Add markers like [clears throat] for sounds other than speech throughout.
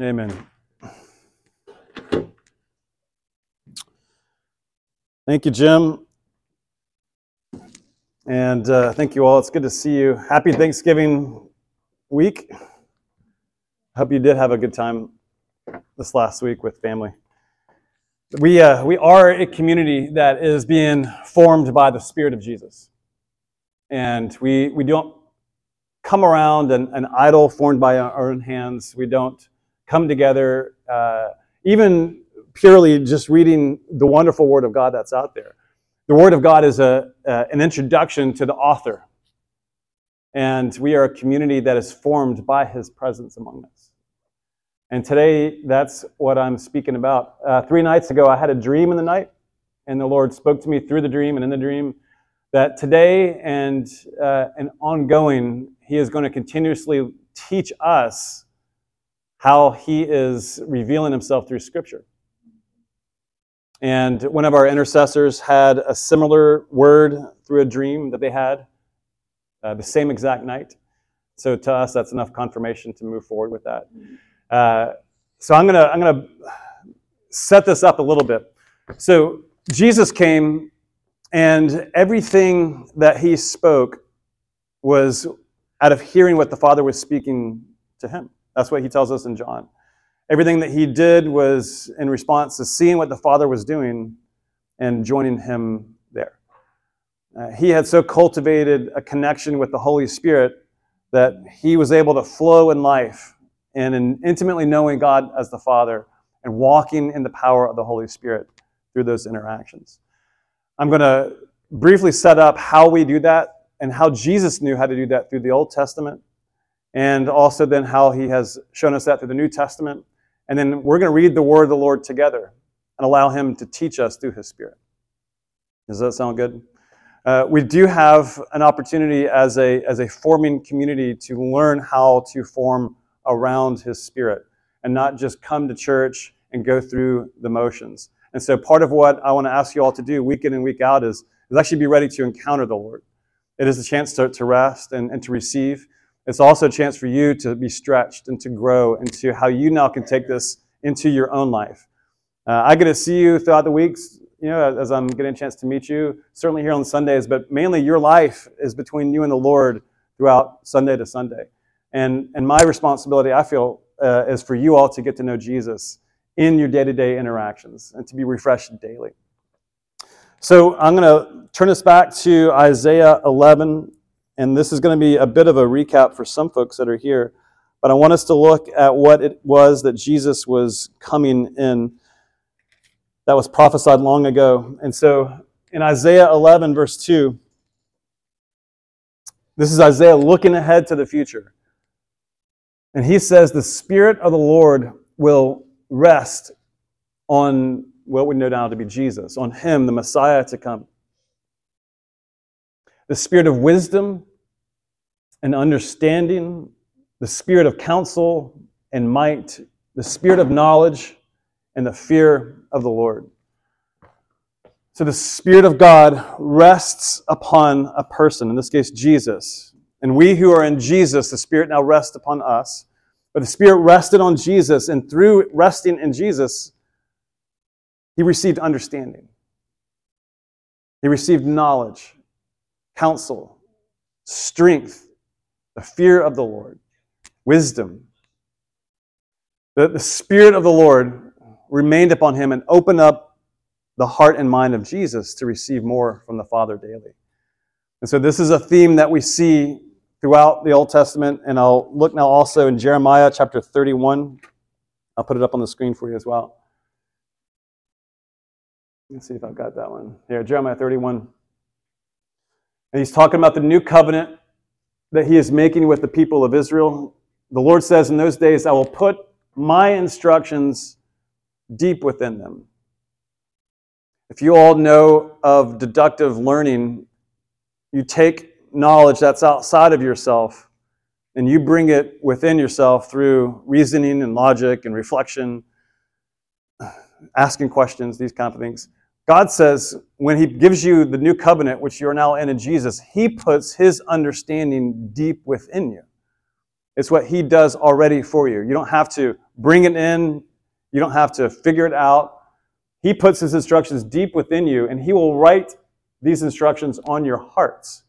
Amen. Thank you, Jim. And uh, thank you all. It's good to see you. Happy Thanksgiving week. Hope you did have a good time this last week with family. We, uh, we are a community that is being formed by the Spirit of Jesus. And we, we don't come around an, an idol formed by our own hands. We don't come together, uh, even purely just reading the wonderful Word of God that's out there. The Word of God is a, uh, an introduction to the author. And we are a community that is formed by His presence among us. And today, that's what I'm speaking about. Uh, three nights ago, I had a dream in the night, and the Lord spoke to me through the dream and in the dream that today and, uh, and ongoing, He is going to continuously teach us how He is revealing Himself through Scripture. And one of our intercessors had a similar word through a dream that they had uh, the same exact night. So to us, that's enough confirmation to move forward with that. Uh, so I'm gonna I'm gonna set this up a little bit. So Jesus came, and everything that he spoke was out of hearing what the Father was speaking to him. That's what he tells us in John. Everything that he did was in response to seeing what the Father was doing and joining him there. Uh, he had so cultivated a connection with the Holy Spirit that he was able to flow in life and in intimately knowing God as the Father and walking in the power of the Holy Spirit through those interactions. I'm going to briefly set up how we do that and how Jesus knew how to do that through the Old Testament, and also then how he has shown us that through the New Testament. And then we're going to read the word of the Lord together and allow him to teach us through his spirit. Does that sound good? Uh, we do have an opportunity as a, as a forming community to learn how to form around his spirit and not just come to church and go through the motions. And so part of what I want to ask you all to do week in and week out is, is actually be ready to encounter the Lord. It is a chance to, to rest and, and to receive. It's also a chance for you to be stretched and to grow into how you now can take this into your own life. Uh, I get to see you throughout the weeks, you know, as I'm getting a chance to meet you, certainly here on Sundays, but mainly your life is between you and the Lord throughout Sunday to Sunday. And, and my responsibility, I feel, uh, is for you all to get to know Jesus in your day to day interactions and to be refreshed daily. So I'm going to turn us back to Isaiah 11 and this is going to be a bit of a recap for some folks that are here. But I want us to look at what it was that Jesus was coming in that was prophesied long ago. And so in Isaiah 11, verse 2, this is Isaiah looking ahead to the future. And he says, The Spirit of the Lord will rest on what we know now to be Jesus, on him, the Messiah to come. The Spirit of wisdom and understanding, the spirit of counsel and might, the spirit of knowledge, and the fear of the Lord. So the Spirit of God rests upon a person, in this case, Jesus. And we who are in Jesus, the Spirit now rests upon us. But the Spirit rested on Jesus, and through resting in Jesus, he received understanding. He received knowledge, counsel, strength, the fear of the Lord, wisdom. The, the Spirit of the Lord remained upon him and opened up the heart and mind of Jesus to receive more from the Father daily. And so this is a theme that we see throughout the Old Testament, and I'll look now also in Jeremiah chapter 31. I'll put it up on the screen for you as well. Let's see if I've got that one. Here, Jeremiah 31. And he's talking about the new covenant that he is making with the people of Israel. The Lord says, In those days, I will put my instructions deep within them. If you all know of deductive learning, you take knowledge that's outside of yourself and you bring it within yourself through reasoning and logic and reflection, asking questions, these kind of things. God says when He gives you the new covenant, which you're now in in Jesus, He puts His understanding deep within you. It's what He does already for you. You don't have to bring it in. You don't have to figure it out. He puts his instructions deep within you, and he will write these instructions on your hearts.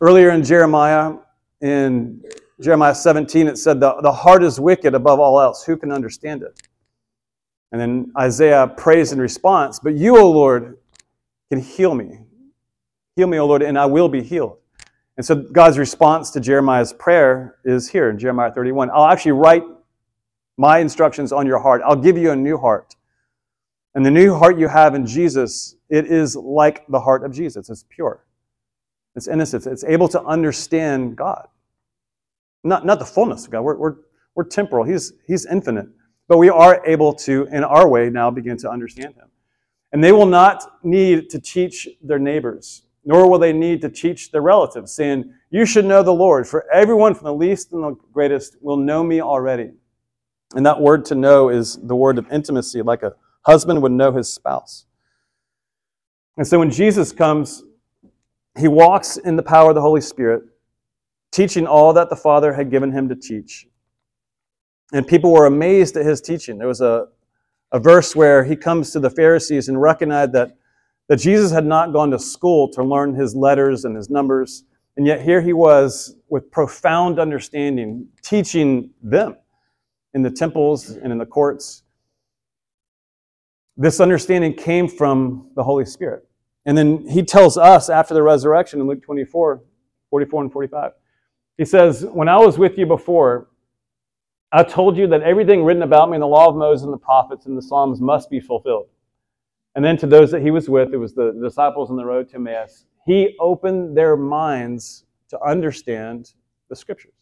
Earlier in Jeremiah, in Jeremiah 17, it said, the, the heart is wicked above all else. Who can understand it? And then Isaiah prays in response, But you, O Lord, can heal me. Heal me, O Lord, and I will be healed. And so God's response to Jeremiah's prayer is here in Jeremiah 31. I'll actually write my instructions on your heart. I'll give you a new heart. And the new heart you have in Jesus, it is like the heart of Jesus. It's pure. It's innocent. It's able to understand God. Not, not the fullness of God. We're, we're, we're temporal. He's, he's infinite. But we are able to, in our way now, begin to understand Him. And they will not need to teach their neighbors, nor will they need to teach their relatives, saying, You should know the Lord, for everyone from the least and the greatest will know me already. And that word to know is the word of intimacy, like a husband would know his spouse. And so when Jesus comes, he walks in the power of the Holy Spirit, teaching all that the Father had given him to teach. And people were amazed at his teaching. There was a, a verse where he comes to the Pharisees and recognized that, that Jesus had not gone to school to learn his letters and his numbers. And yet here he was with profound understanding, teaching them in the temples and in the courts. This understanding came from the Holy Spirit. And then he tells us after the resurrection in Luke 24, 44 and 45. He says, When I was with you before, I told you that everything written about me in the law of Moses and the prophets and the Psalms must be fulfilled. And then to those that he was with, it was the disciples on the road to Emmaus, he opened their minds to understand the scriptures.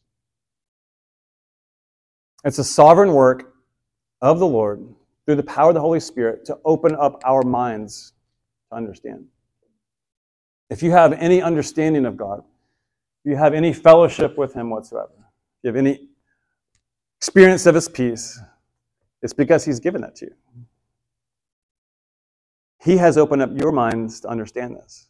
It's a sovereign work of the Lord through the power of the Holy Spirit to open up our minds to understand. If you have any understanding of God, if you have any fellowship with Him whatsoever, if you have any experience of His peace, it's because He's given that to you. He has opened up your minds to understand this.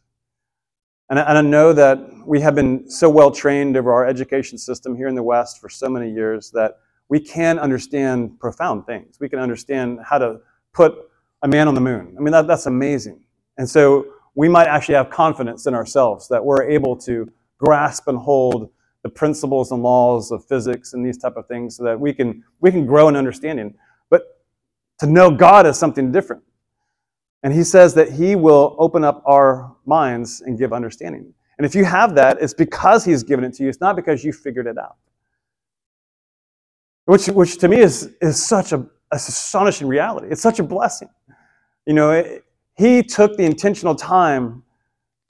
And I, and I know that we have been so well trained over our education system here in the West for so many years that we can understand profound things. We can understand how to put a man on the moon. I mean, that, that's amazing. And so we might actually have confidence in ourselves that we're able to grasp and hold the principles and laws of physics and these type of things so that we can we can grow in understanding. But to know god is something different. And he says that he will open up our minds and give understanding. And if you have that it's because he's given it to you. It's not because you figured it out. Which, which to me is, is such a, astonishing reality. It's such a blessing. You know, it, he took the intentional time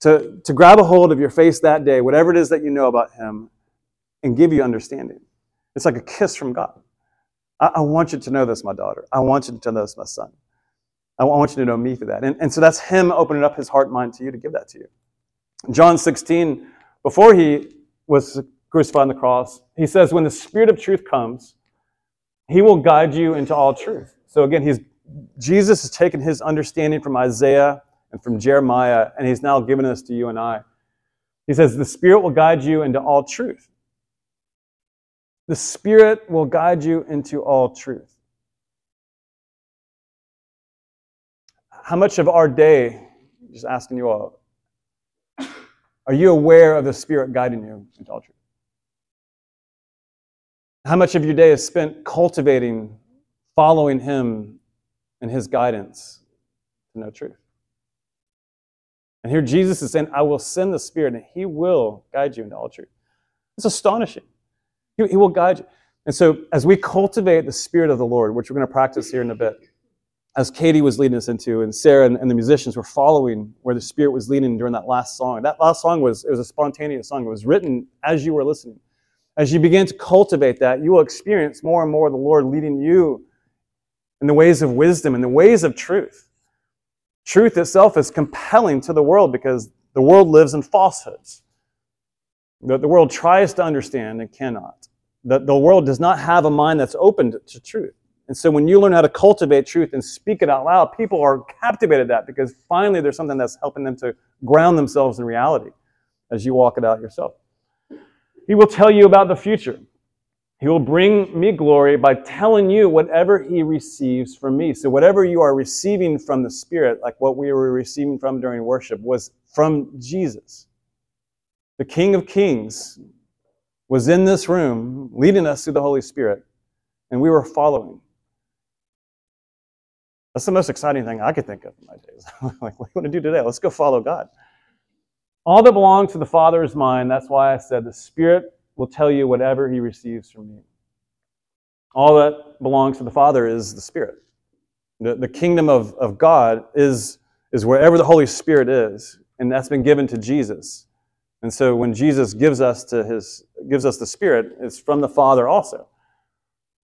to, to grab a hold of your face that day, whatever it is that you know about him, and give you understanding. It's like a kiss from God. I, I want you to know this, my daughter. I want you to know this, my son. I want you to know me for that. And, and so that's him opening up his heart and mind to you to give that to you. John 16, before he was crucified on the cross, he says, When the Spirit of truth comes, he will guide you into all truth. So again, he's, Jesus has taken his understanding from Isaiah and from Jeremiah, and he's now given us to you and I. He says, The Spirit will guide you into all truth. The Spirit will guide you into all truth. How much of our day, just asking you all, are you aware of the Spirit guiding you into all truth? How much of your day is spent cultivating, following Him and His guidance to know truth? And here Jesus is saying, I will send the Spirit and He will guide you into all truth. It's astonishing. He, he will guide you. And so, as we cultivate the Spirit of the Lord, which we're going to practice here in a bit, as Katie was leading us into, and Sarah and, and, the musicians were following where the Spirit was leading during that last song. That last song was it was a spontaneous song. It was written as you were listening. As you begin to cultivate that, you will experience more and more the Lord leading you in the ways of wisdom, and the ways of truth. Truth itself is compelling to the world because the world lives in falsehoods. The, the world tries to understand and cannot. The, the world does not have a mind that's open to, truth. And so when you learn how to cultivate truth and speak it out loud, people are captivated that because finally there's something that's helping them to ground themselves in reality as you walk it out yourself. He will tell you about the future. He will bring me glory by telling you whatever he receives from me. So, whatever you are receiving from the Spirit, like what we were receiving from during worship, was from Jesus. The King of Kings was in this room leading us through the Holy Spirit, and we were following. That's the most exciting thing I could think of in my days. [laughs] like, what do you want to do today? Let's go follow God. All that belongs to the Father is mine. That's why I said the Spirit will tell you whatever he receives from me. All that belongs to the Father is the Spirit. The, the kingdom of, of God is, is wherever the Holy Spirit is, and that's been given to Jesus. And so when Jesus gives us to his gives us the Spirit, it's from the Father also.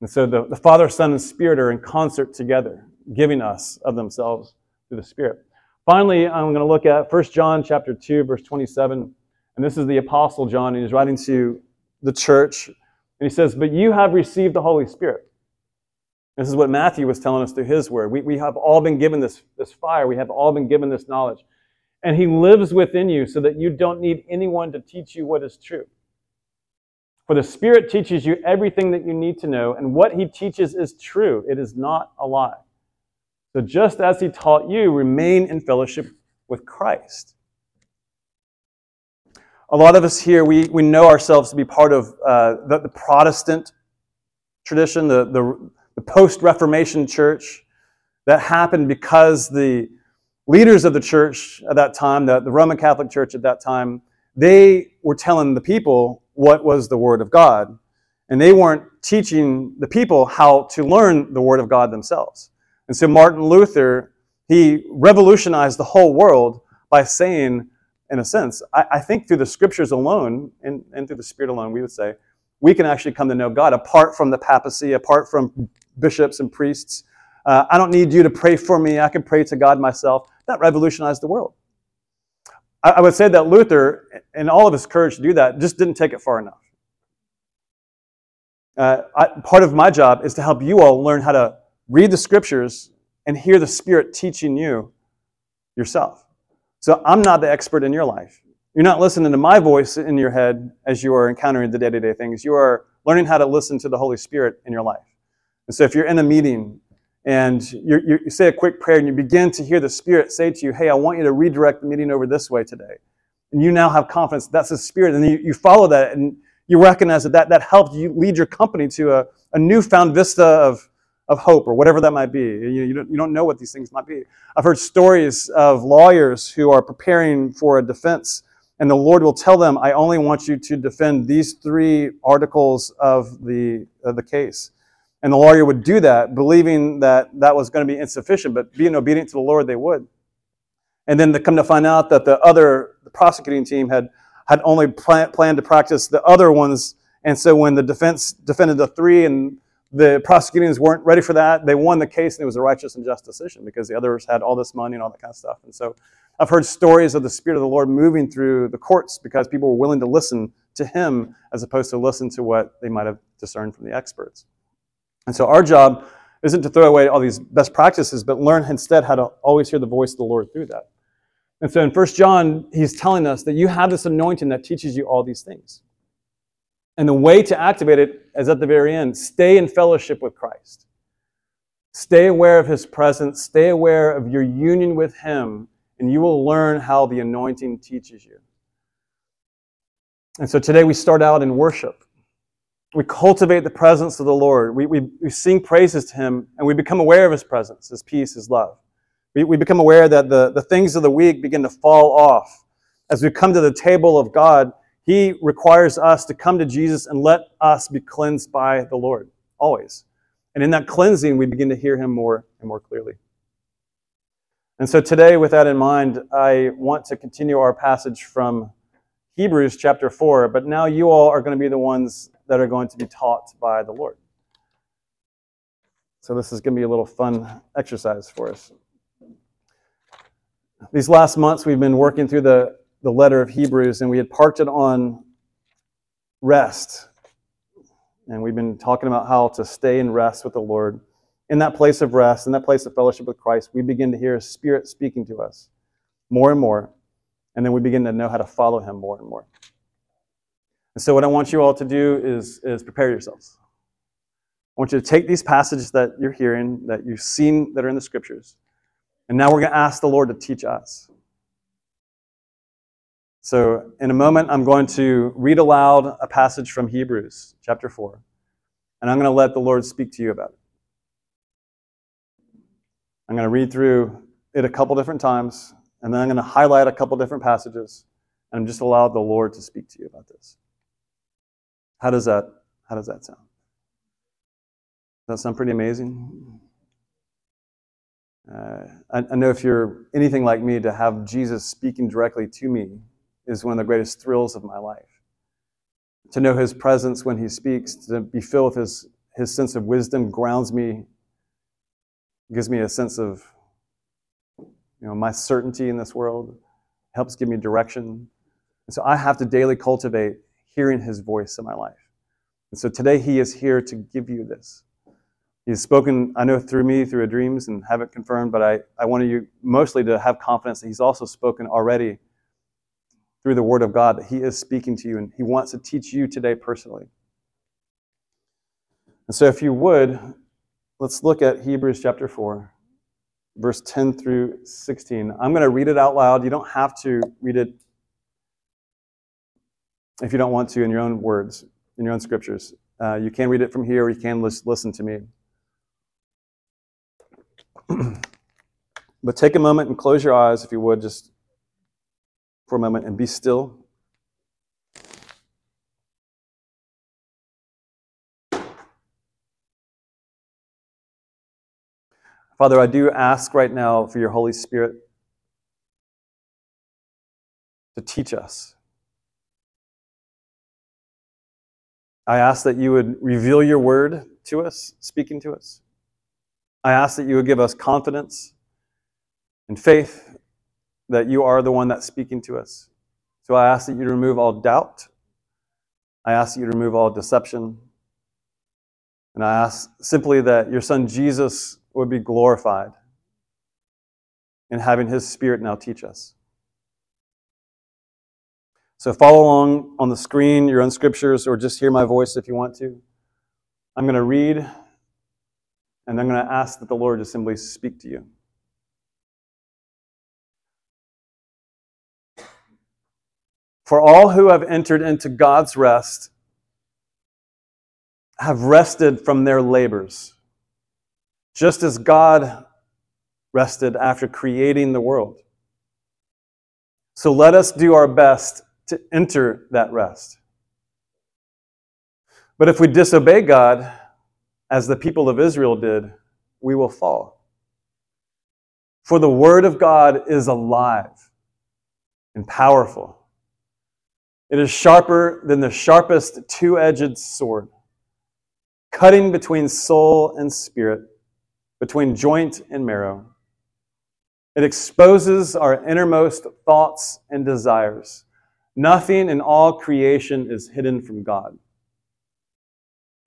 And so the, the Father, Son, and Spirit are in concert together, giving us of themselves through the Spirit. Finally, I'm going to look at 1 John chapter 2, verse 27. And this is the Apostle John, and he's writing to the church. And he says, But you have received the Holy Spirit. This is what Matthew was telling us through his word. We, we have all been given this, this fire, we have all been given this knowledge. And he lives within you so that you don't need anyone to teach you what is true. For the Spirit teaches you everything that you need to know, and what he teaches is true. It is not a lie. So just as he taught you, remain in fellowship with Christ a lot of us here, we, we know ourselves to be part of uh, the, the, Protestant tradition, the, the, the post Reformation church that happened because the leaders of the church at that time, the, the Roman Catholic Church at that time, they were telling the people what was the Word of God. And they weren't teaching the people how to learn the Word of God themselves. And so Martin Luther, he revolutionized the whole world by saying, in a sense, I, I, think through the scriptures alone and, and through the Spirit alone, we would say, we can actually come to know God apart from the papacy, apart from bishops and priests. Uh, I don't need you to pray for me. I can pray to God myself. That revolutionized the world. I, would say that Luther, in all of his courage to do that, just didn't take it far enough. Uh, I, part of my job is to help you all learn how to read the scriptures and hear the Spirit teaching you yourself. So I'm not the expert in your life. You're not listening to my voice in your head as you are encountering the day to day things. You are learning how to listen to the Holy Spirit in your life. And so if you're in a meeting and you you say a quick prayer and you begin to hear the Spirit say to you, Hey, I want you to redirect the meeting over this way today. And you now have confidence that's the Spirit. And you, you follow that and you recognize that, that that helped you lead your company to a, a newfound vista of of hope or whatever that might be. You, you, don't, you don't know what these things might be. I've heard stories of lawyers who are preparing for a defense, and the Lord will tell them, I only want you to defend these three articles of the, of the case. And the lawyer would do that, believing that that was going to be insufficient, but being obedient to the Lord, they would. And then to come to find out that the other the prosecuting team had, had only plan, planned to practice the other ones. And so when the defense defended the three and the prosecutors weren't ready for that. They won the case, and it was a righteous and just decision because the others had all this money and all that kind of stuff. And so I've heard stories of the Spirit of the Lord moving through the courts because people were willing to listen to Him as opposed to listen to what they might have discerned from the experts. And so our job isn't to throw away all these best practices, but learn instead how to always hear the voice of the Lord through that. And so in 1 John, he's telling us that you have this anointing that teaches you all these things. And the way to activate it is at the very end stay in fellowship with Christ. Stay aware of his presence, stay aware of your union with him, and you will learn how the anointing teaches you. And so today we start out in worship. We cultivate the presence of the Lord. We, we, we sing praises to him, and we become aware of his presence, his peace, his love. We, we become aware that the, the things of the week begin to fall off. As we come to the table of God, he requires us to come to Jesus and let us be cleansed by the Lord, always. And in that cleansing, we begin to hear Him more and more clearly. And so today, with that in mind, I want to continue our passage from Hebrews chapter 4, but now you all are going to be the ones that are going to be taught by the Lord. So this is going to be a little fun exercise for us. These last months, we've been working through the the letter of Hebrews, and we had parked it on rest. And we've been talking about how to stay in rest with the Lord. In that place of rest, in that place of fellowship with Christ, we begin to hear His Spirit speaking to us more and more. And then we begin to know how to follow Him more and more. And so, what I want you all to do is, is prepare yourselves. I want you to take these passages that you're hearing, that you've seen that are in the scriptures, and now we're going to ask the Lord to teach us. So, in a moment, I'm going to read aloud a passage from Hebrews chapter 4, and I'm going to let the Lord speak to you about it. I'm going to read through it a couple different times, and then I'm going to highlight a couple different passages, and just allow the Lord to speak to you about this. How does that, how does that sound? Does that sound pretty amazing? Uh, I, I know if you're anything like me, to have Jesus speaking directly to me is one of the greatest thrills of my life. To know his presence when he speaks, to be filled with his, his sense of wisdom grounds me, gives me a sense of you know, my certainty in this world, helps give me direction. And so I have to daily cultivate hearing his voice in my life. And so today he is here to give you this. He's spoken, I know, through me, through dreams, and have it confirmed, but I, I want you mostly to have confidence that he's also spoken already through the word of God, that he is speaking to you, and he wants to teach you today personally. And so if you would, let's look at Hebrews chapter 4 verse 10 through 16. I'm going to read it out loud. You don't have to read it if you don't want to in your own words, in your own scriptures. Uh, you can read it from here, or you can listen to me. [clears throat] but take a moment and close your eyes, if you would, just for a moment, and be still. Father, I do ask right now for your Holy Spirit to teach us. I ask that you would reveal your word to us, speaking to us. I ask that you would give us confidence and faith that you are the one that's speaking to us. So I ask that you remove all doubt. I ask that you remove all deception. And I ask simply that your son Jesus would be glorified in having His Spirit now teach us. So follow along on the screen, your own scriptures, or just hear my voice if you want to. I'm going to read, and I'm going to ask that the Lord just simply speak to you. For all who have entered into God's rest have rested from their labors just as God rested after creating the world. So let us do our best to enter that rest. But if we disobey God, as the people of Israel did, we will fall. For the Word of God is alive and powerful. It is sharper than the sharpest two edged sword, cutting between soul and spirit between joint and marrow. It exposes our innermost thoughts and desires. Nothing in all creation is hidden from God.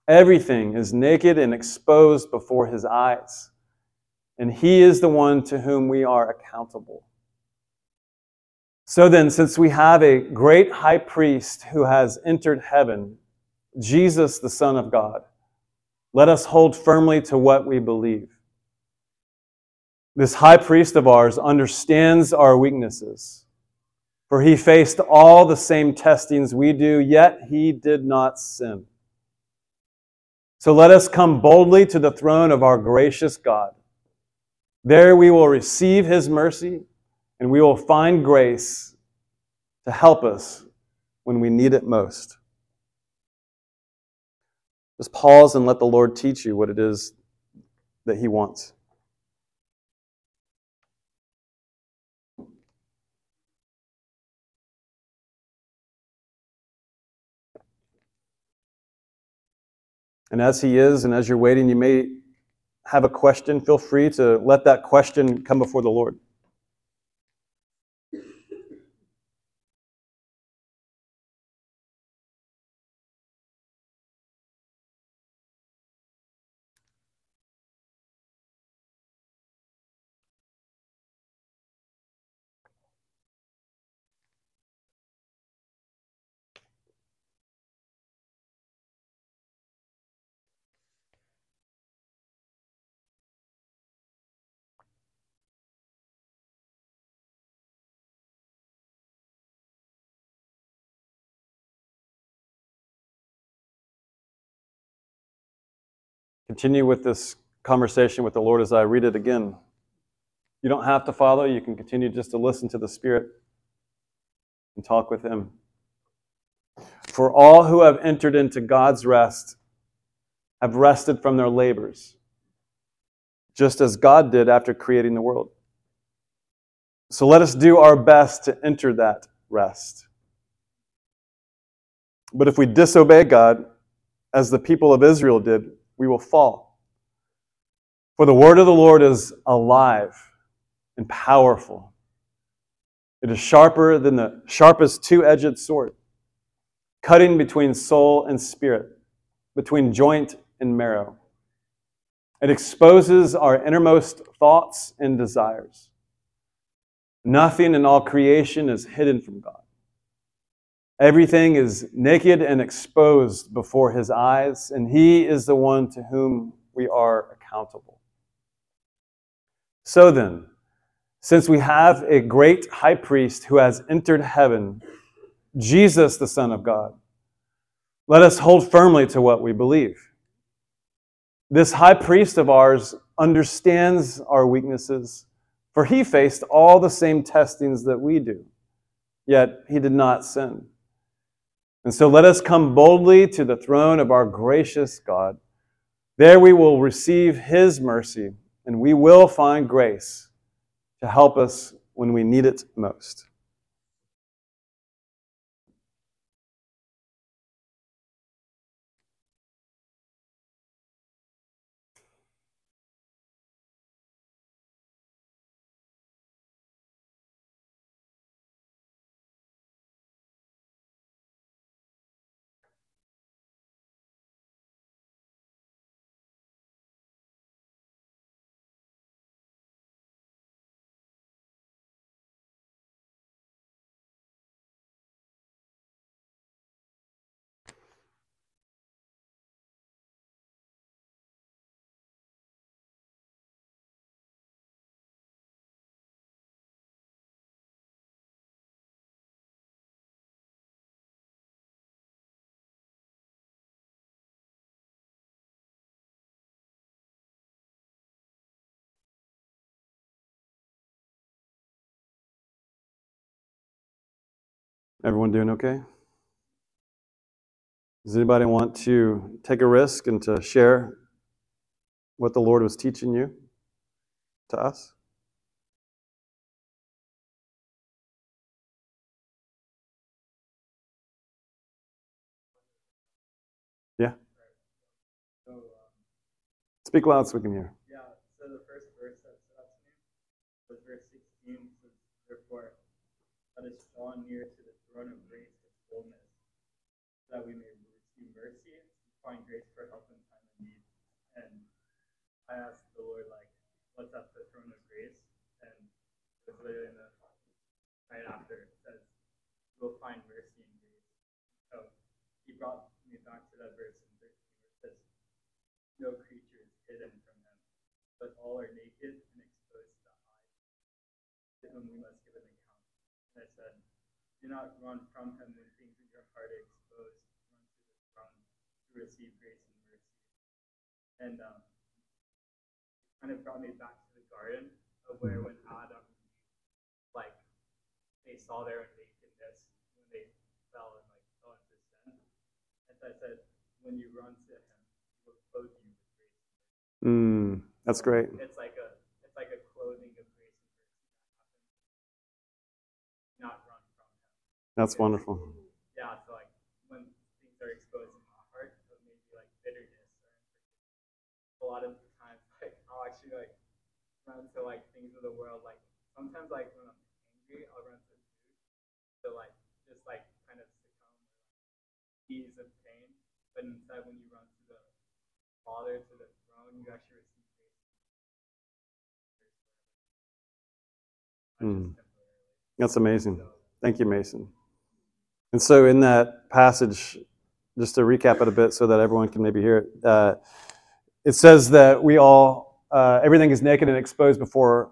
Everything is naked and exposed before his eyes, and he is the one to whom we are accountable. So then, since we have a great high priest who has entered heaven, Jesus, the Son of God, let us hold firmly to what we believe. This high priest of ours understands our weaknesses, for he faced all the same testings we do, yet he did not sin. So let us come boldly to the throne of our gracious God. There we will receive his mercy and we will find grace to help us when we need it most. Just pause and let the Lord teach you what it is that he wants. And as He is, and as you're waiting, you may have a question. Feel free to let that question come before the Lord. Continue with this conversation with the Lord as I read it again. You don't have to follow, you can continue just to listen to the Spirit and talk with Him. For all who have entered into God's rest have rested from their labors, just as God did after creating the world. So let us do our best to enter that rest. But if we disobey God, as the people of Israel did, we will fall. For the word of the Lord is alive and powerful. It is sharper than the sharpest two edged sword, cutting between soul and spirit, between joint and marrow. It exposes our innermost thoughts and desires. Nothing in all creation is hidden from God. Everything is naked and exposed before his eyes, and he is the one to whom we are accountable. So then, since we have a great high priest who has entered heaven, Jesus, the Son of God, let us hold firmly to what we believe. This high priest of ours understands our weaknesses, for he faced all the same testings that we do, yet he did not sin. And so let us come boldly to the throne of our gracious God. There we will receive his mercy, and we will find grace to help us when we need it most. Everyone doing okay? Does anybody want to take a risk and to share what the Lord was teaching you to us? Yeah. Speak loud so we can hear. Yeah, so the first verse that stood was verse 16. Says, Therefore, let us draw near to throne of grace with fullness, that we may receive mercy and find grace for help in time of need. And I asked the Lord, like, what's at the throne of grace? And it's literally in the right after it says, "We'll find mercy and grace." So he brought me back to that verse in 13 where it says, "No creature is hidden from him, but all are naked and exposed to the eye, to whom we must give an account." And I said, "Do not run from him when things in your heart are exposed. Run to the throne to receive grace and mercy." And um, kind of brought me back to the garden of where when Adam, like, they saw their own nakedness when they fell and like fell into sin. And so I said, when you run to him, he will clothe you with grace. Mm, that's great. It's like a it's like a clothing of grace and mercy that happens. Not run from him. That's wonderful. Yeah, so like when things are exposed in my heart, of maybe like bitterness or a lot of the times [laughs] like I'll actually like run to like things of the world. Like sometimes like when I'm angry, I'll run to food to like just like kind of succumb like, ease of pain. But instead, when you run to the Father, to the throne, you actually receive grace. Mm. That's amazing. So, Thank you, Mason. And so, in that passage, just to recap it a bit so that everyone can maybe hear it, uh, it says that we all, uh, everything is naked and exposed before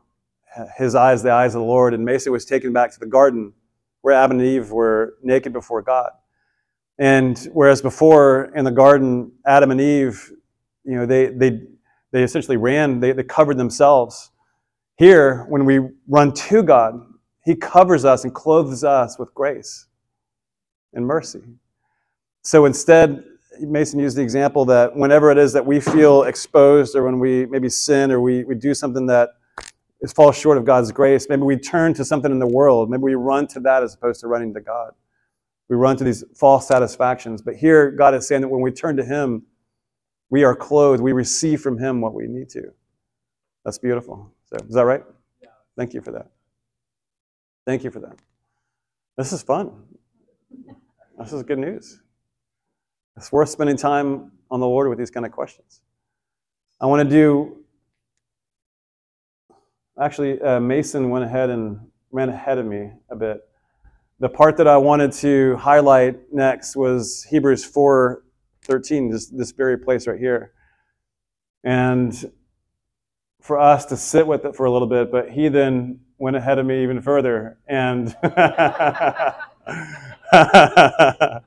his eyes, the eyes of the Lord. And Mason was taken back to the garden where Adam and Eve were naked before God. And whereas before in the garden, Adam and Eve, you know, they, they, they essentially ran, they, they covered themselves. Here, when we run to God, He covers us and clothes us with grace and mercy. So instead, Mason used the example that whenever it is that we feel exposed or when we maybe sin or we, we do something that is falls short of God's grace, maybe we turn to something in the world. Maybe we run to that as opposed to running to God. We run to these false satisfactions. But here, God is saying that when we turn to Him, we are clothed. We receive from Him what we need to. That's beautiful. So, is that right? Yeah. Thank you for that. Thank you for that. This is fun. This is good news. It's worth spending time on the Lord with these kind of questions. I want to do. Actually, uh, Mason went ahead and ran ahead of me a bit. The part that I wanted to highlight next was Hebrews 4 13, this, this very place right here. And for us to sit with it for a little bit, but he then went ahead of me even further and [laughs] [laughs] [laughs]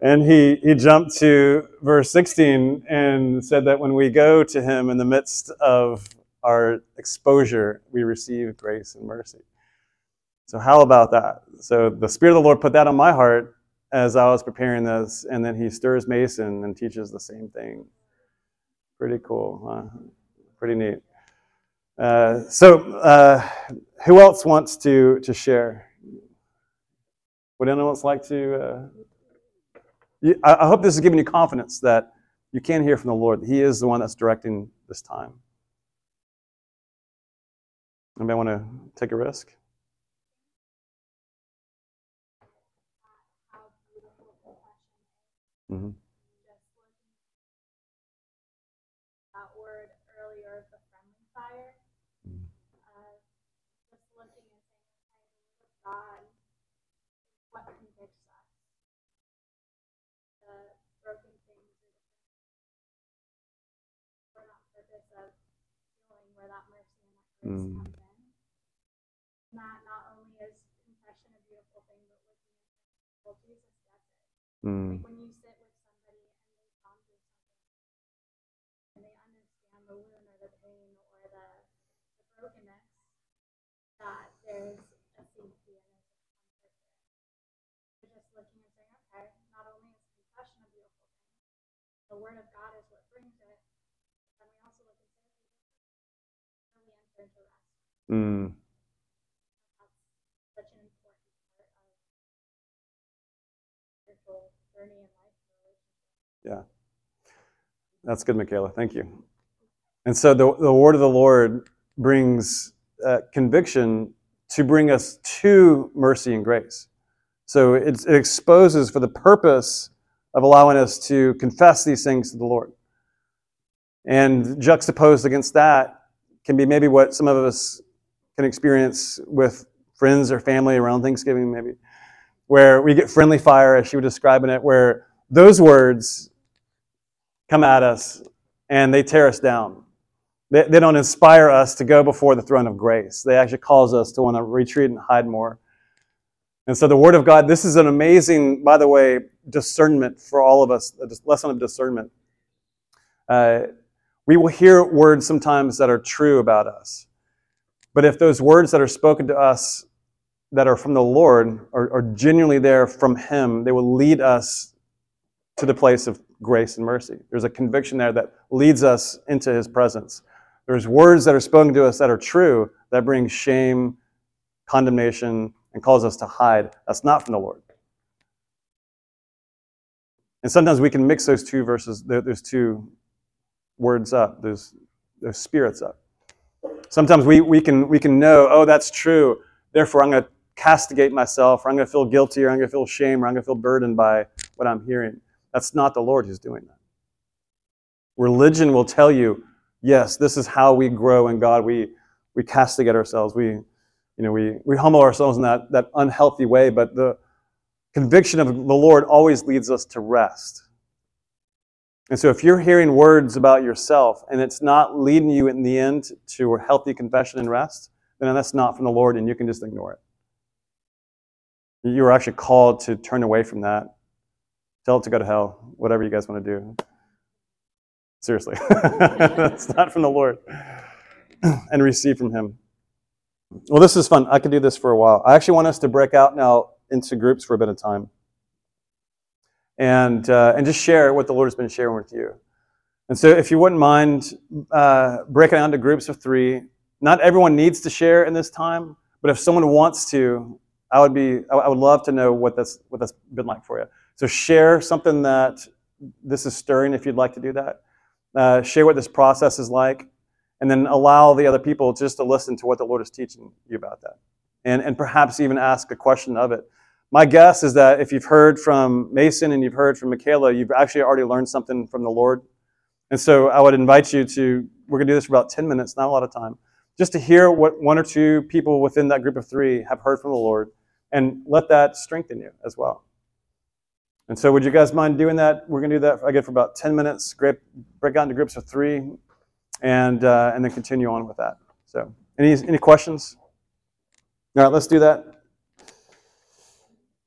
and he he jumped to verse 16 and said that when we go to him in the midst of our exposure, we receive grace and mercy. So how about that? So the Spirit of the Lord put that on my heart as I was preparing this, and then he stirs Mason and teaches the same thing. Pretty cool, huh? Pretty neat. Uh, so, uh, who else wants to to share? Would anyone else like to? Uh, I hope this is giving you confidence that you can hear from the Lord. He is the one that's directing this time. Anybody want to take a risk? Mm-hmm. that word earlier, the friendly fire. Mm. Uh, just looking and saying, okay, the word of God is what convicts us. The broken things or the for that purpose of healing where that mercy and that grace Mm. comes in. And that not only is confession a beautiful thing, but looking at well, Jesus gets it. Mm. Like when you sit with somebody and they've gone through something and they understand the wound or the pain or the, the brokenness, that there's a safety and there's a comfort there. You're just looking and saying, okay, not only is confession a beautiful thing, the word of God is what brings it, but then we also look and say, okay, how we enter into rest. Mm. That's such an important part of spiritual journey in life relationship. Yeah. That's good, Michaela. Thank you. And so the, the word of the Lord brings uh, conviction to bring us to mercy and grace. So it's, it exposes for the purpose of allowing us to confess these things to the Lord. And juxtaposed against that can be maybe what some of us can experience with friends or family around Thanksgiving, maybe, where we get friendly fire, as she was describing it, where those words come at us and they tear us down. They, they don't inspire us to go before the throne of grace. They actually cause us to want to retreat and hide more. And so the Word of God, this is an amazing, by the way, discernment for all of us, a lesson of discernment. Uh, we will hear words sometimes that are true about us. But if those words that are spoken to us that are from the Lord are, are genuinely there from Him, they will lead us to the place of grace and mercy. There's a conviction there that leads us into His presence. There's words that are spoken to us that are true that bring shame, condemnation, and cause us to hide. That's not from the Lord. And sometimes we can mix those two verses, those two words up, those, those spirits up. Sometimes we, we, can, we can know, oh, that's true. Therefore, I'm going to castigate myself, or I'm going to feel guilty, or I'm going to feel shame, or I'm going to feel burdened by what I'm hearing. That's not the Lord who's doing that. Religion will tell you, yes, this is how we grow in God. We, we castigate ourselves. We, you know, we, we humble ourselves in that, that unhealthy way, but the conviction of the Lord always leads us to rest. And so if you're hearing words about yourself and it's not leading you in the end to a healthy confession and rest, then that's not from the Lord and you can just ignore it. You are actually called to turn away from that. Tell it to go to hell, whatever you guys want to do. Seriously. [laughs] That's not from the Lord. [clears throat] and receive from Him. Well, this is fun. I could do this for a while. I actually want us to break out now into groups for a bit of time and, uh, and just share what the Lord has been sharing with you. And so, if you wouldn't mind uh, breaking out into groups of three, not everyone needs to share in this time, but if someone wants to, I would be, I would love to know what that's what that's been like for you. So share something that this is stirring if you'd like to do that. Uh, share what this process is like, and then allow the other people just to listen to what the Lord is teaching you about that, and and perhaps even ask a question of it. My guess is that if you've heard from Mason and you've heard from Michaela, you've actually already learned something from the Lord. And so I would invite you to, we're going to do this for about 10 minutes, not a lot of time, just to hear what one or two people within that group of three have heard from the Lord and let that strengthen you as well. And so, would you guys mind doing that? We're going to do that again for about 10 minutes, break out into groups of three, and, uh, and then continue on with that. So, any, any questions? All right, let's do that.